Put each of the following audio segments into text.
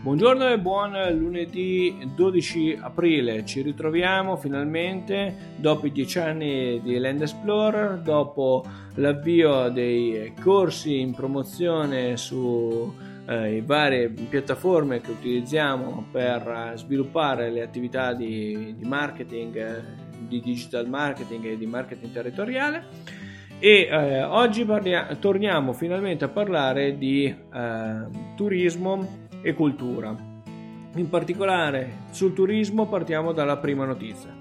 Buongiorno e buon lunedì 12 aprile, ci ritroviamo finalmente dopo i dieci anni di Land Explorer, dopo l'avvio dei corsi in promozione su eh, varie piattaforme che utilizziamo per sviluppare le attività di, di marketing, di digital marketing e di marketing territoriale. E eh, oggi parlia- torniamo finalmente a parlare di eh, turismo e cultura. In particolare sul turismo partiamo dalla prima notizia.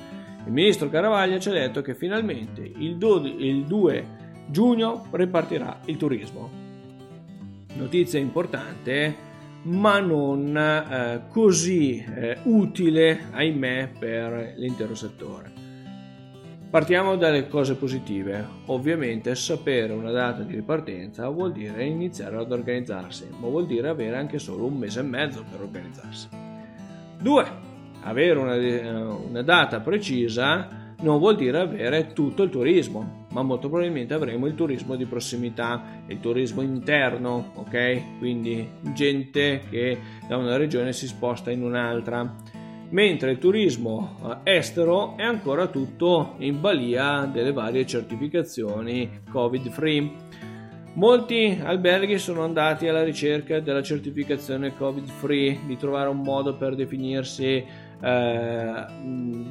Il ministro Caravaglia ci ha detto che finalmente il, 12, il 2 giugno ripartirà il turismo. Notizia importante, ma non eh, così eh, utile, ahimè, per l'intero settore. Partiamo dalle cose positive. Ovviamente sapere una data di ripartenza vuol dire iniziare ad organizzarsi, ma vuol dire avere anche solo un mese e mezzo per organizzarsi. 2. Avere una, una data precisa non vuol dire avere tutto il turismo, ma molto probabilmente avremo il turismo di prossimità, il turismo interno, ok? Quindi gente che da una regione si sposta in un'altra mentre il turismo eh, estero è ancora tutto in balia delle varie certificazioni covid free. Molti alberghi sono andati alla ricerca della certificazione covid free, di trovare un modo per definirsi eh,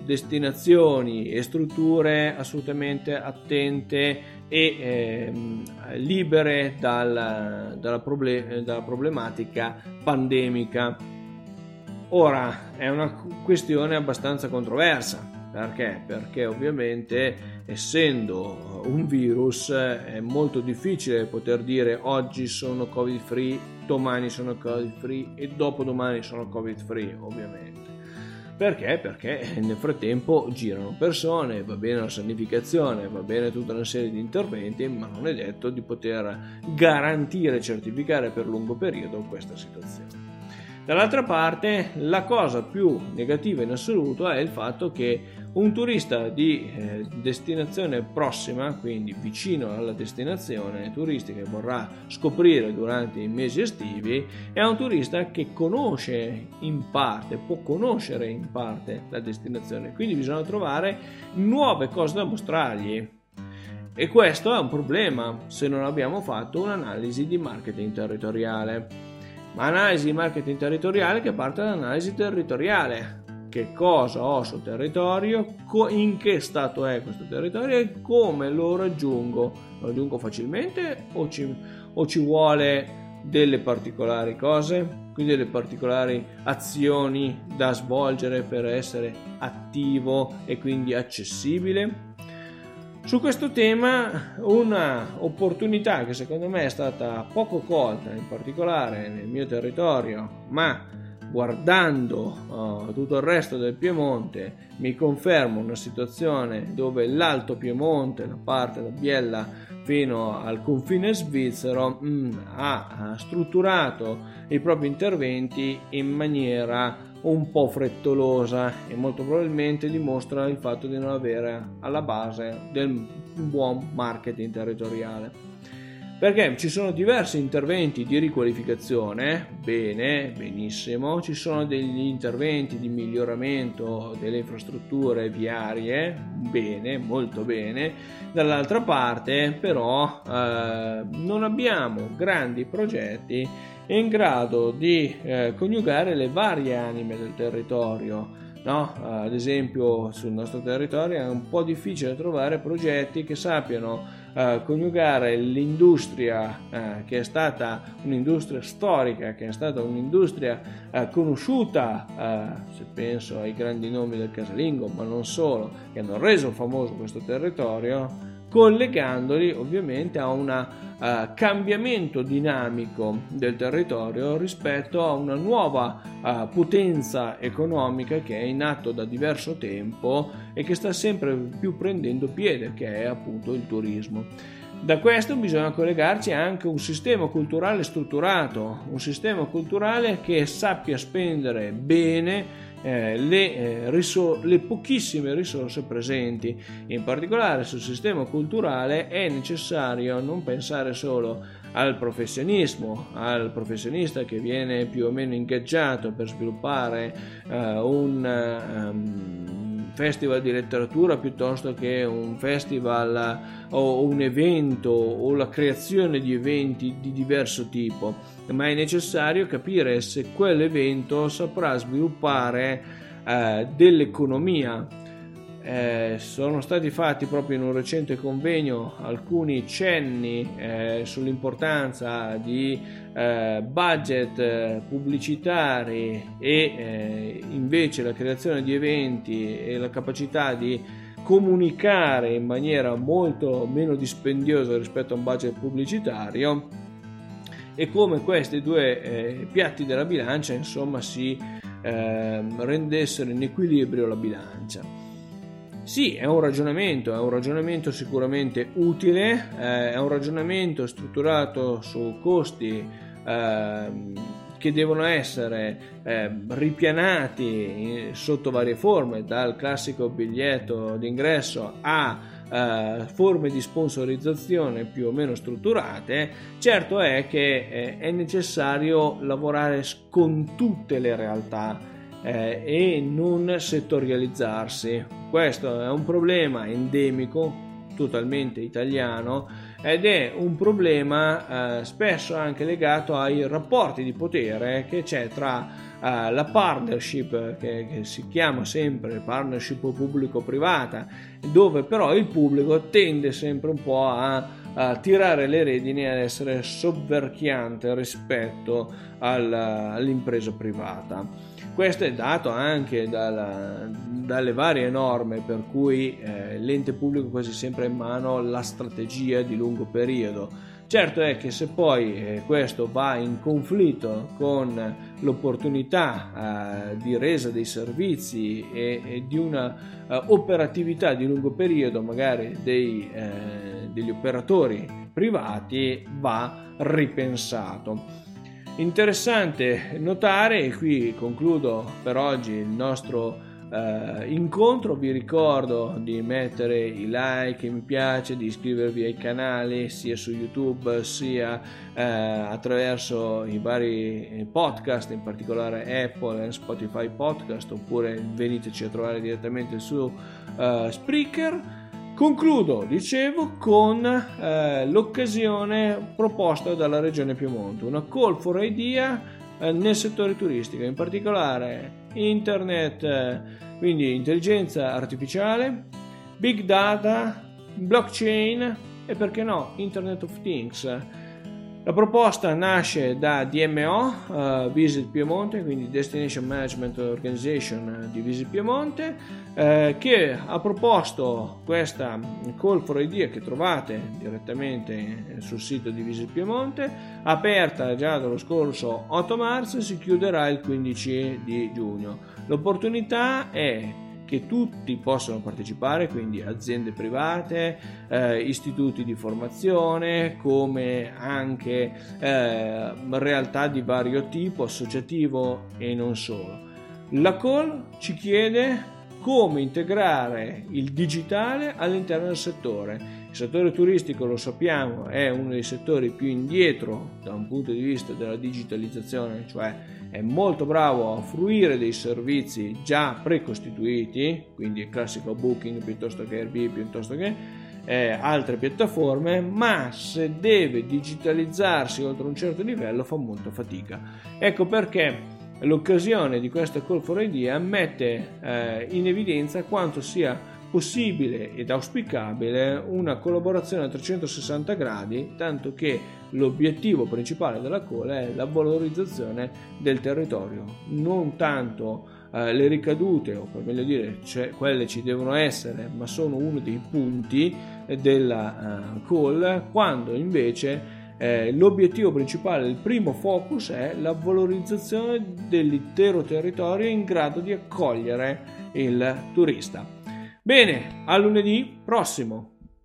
destinazioni e strutture assolutamente attente e eh, libere dal, dalla, problem- dalla problematica pandemica Ora è una questione abbastanza controversa. Perché? Perché ovviamente essendo un virus è molto difficile poter dire oggi sono covid free, domani sono covid free e dopodomani sono covid free ovviamente. Perché? Perché nel frattempo girano persone, va bene la sanificazione, va bene tutta una serie di interventi, ma non è detto di poter garantire certificare per lungo periodo questa situazione. Dall'altra parte, la cosa più negativa in assoluto è il fatto che un turista di eh, destinazione prossima, quindi vicino alla destinazione turistica che vorrà scoprire durante i mesi estivi, è un turista che conosce in parte, può conoscere in parte la destinazione, quindi bisogna trovare nuove cose da mostrargli. E questo è un problema se non abbiamo fatto un'analisi di marketing territoriale ma analisi di marketing territoriale che parte dall'analisi territoriale. Che cosa ho sul territorio, in che stato è questo territorio e come lo raggiungo. Lo raggiungo facilmente o ci, o ci vuole delle particolari cose, quindi delle particolari azioni da svolgere per essere attivo e quindi accessibile? Su questo tema una opportunità che secondo me è stata poco colta, in particolare nel mio territorio, ma guardando uh, tutto il resto del Piemonte mi confermo una situazione dove l'Alto Piemonte, la parte da Biella fino al confine svizzero, mh, mm, ha strutturato i propri interventi in maniera un po' frettolosa e molto probabilmente dimostra il fatto di non avere alla base del buon marketing territoriale. Perché ci sono diversi interventi di riqualificazione, bene, benissimo, ci sono degli interventi di miglioramento delle infrastrutture viarie, bene, molto bene, dall'altra parte però eh, non abbiamo grandi progetti in grado di eh, coniugare le varie anime del territorio. No? Ad esempio sul nostro territorio è un po' difficile trovare progetti che sappiano eh, coniugare l'industria eh, che è stata un'industria storica, che è stata un'industria eh, conosciuta, eh, se penso ai grandi nomi del casalingo, ma non solo, che hanno reso famoso questo territorio, collegandoli ovviamente a un uh, cambiamento dinamico del territorio rispetto a una nuova uh, potenza economica che è in atto da diverso tempo e che sta sempre più prendendo piede, che è appunto il turismo. Da questo bisogna collegarci anche un sistema culturale strutturato, un sistema culturale che sappia spendere bene eh, le, eh, risor- le pochissime risorse presenti. In particolare sul sistema culturale è necessario non pensare solo al professionismo, al professionista che viene più o meno ingaggiato per sviluppare uh, un um, festival di letteratura piuttosto che un festival o un evento o la creazione di eventi di diverso tipo, ma è necessario capire se quell'evento saprà sviluppare uh, dell'economia eh, sono stati fatti proprio in un recente convegno alcuni cenni eh, sull'importanza di eh, budget eh, pubblicitari e eh, invece la creazione di eventi e la capacità di comunicare in maniera molto meno dispendiosa rispetto a un budget pubblicitario e come questi due eh, piatti della bilancia insomma si ehm, rendessero in equilibrio la bilancia. Sì, è un ragionamento, è un ragionamento sicuramente utile, eh, è un ragionamento strutturato su costi eh, che devono essere eh, ripianati sotto varie forme, dal classico biglietto d'ingresso a eh, forme di sponsorizzazione più o meno strutturate. Certo è che eh, è necessario lavorare con tutte le realtà eh, e non settorializzarsi. Questo è un problema endemico, totalmente italiano, ed è un problema eh, spesso anche legato ai rapporti di potere che c'è tra eh, la partnership che, che, si chiama sempre partnership pubblico-privata, dove però il pubblico tende sempre un po' a a tirare le redini e ad essere sovverchiante rispetto alla, all'impresa privata. Questo è dato anche dalla, dalle varie norme per cui eh, l'ente pubblico quasi sempre ha in mano la strategia di lungo periodo. Certo è che se poi eh, questo va in conflitto con l'opportunità eh, di resa dei servizi e, di una uh, operatività di lungo periodo, magari dei, eh, degli operatori privati, va ripensato. Interessante notare, e qui concludo per oggi il nostro eh, incontro, vi ricordo di mettere i like, i mi piace, di iscrivervi ai canali sia su YouTube sia eh, attraverso i vari podcast, in particolare Apple e Spotify Podcast, oppure veniteci a trovare direttamente su eh, Spreaker. Concludo, dicevo, con eh, l'occasione proposta dalla Regione Piemonte, una call for idea eh, nel settore turistico, in particolare internet, eh, quindi intelligenza artificiale, big data, blockchain e perché no, Internet of Things la proposta nasce da DMO, uh, eh, Visit Piemonte, quindi Destination Management Organization di Visit Piemonte, uh, che ha proposto questa call for idea che trovate direttamente sul sito di Visit Piemonte, aperta già dallo scorso 8 marzo e si chiuderà il 15 di giugno. L'opportunità è che tutti possono partecipare, quindi aziende private, eh, istituti di formazione, come anche eh, realtà di vario tipo, associativo e non solo. La call ci chiede come integrare il digitale all'interno del settore. Il settore turistico, lo sappiamo, è uno dei settori più indietro da un punto di vista della digitalizzazione, cioè è molto bravo a fruire dei servizi già precostituiti, quindi il classico Booking piuttosto che Airbnb, piuttosto che eh, altre piattaforme, ma se deve digitalizzarsi oltre un certo livello fa molta fatica. Ecco perché l'occasione di questa Call for Idea mette eh, in evidenza quanto sia possibile ed auspicabile una collaborazione a 360 gradi, tanto che l'obiettivo principale della call è la valorizzazione del territorio, non tanto eh, le ricadute, o per meglio dire, cioè, quelle ci devono essere, ma sono uno dei punti della uh, call, quando invece eh, l'obiettivo principale, il primo focus è la valorizzazione dell'intero territorio in grado di accogliere il turista. Bene, a lunedì prossimo.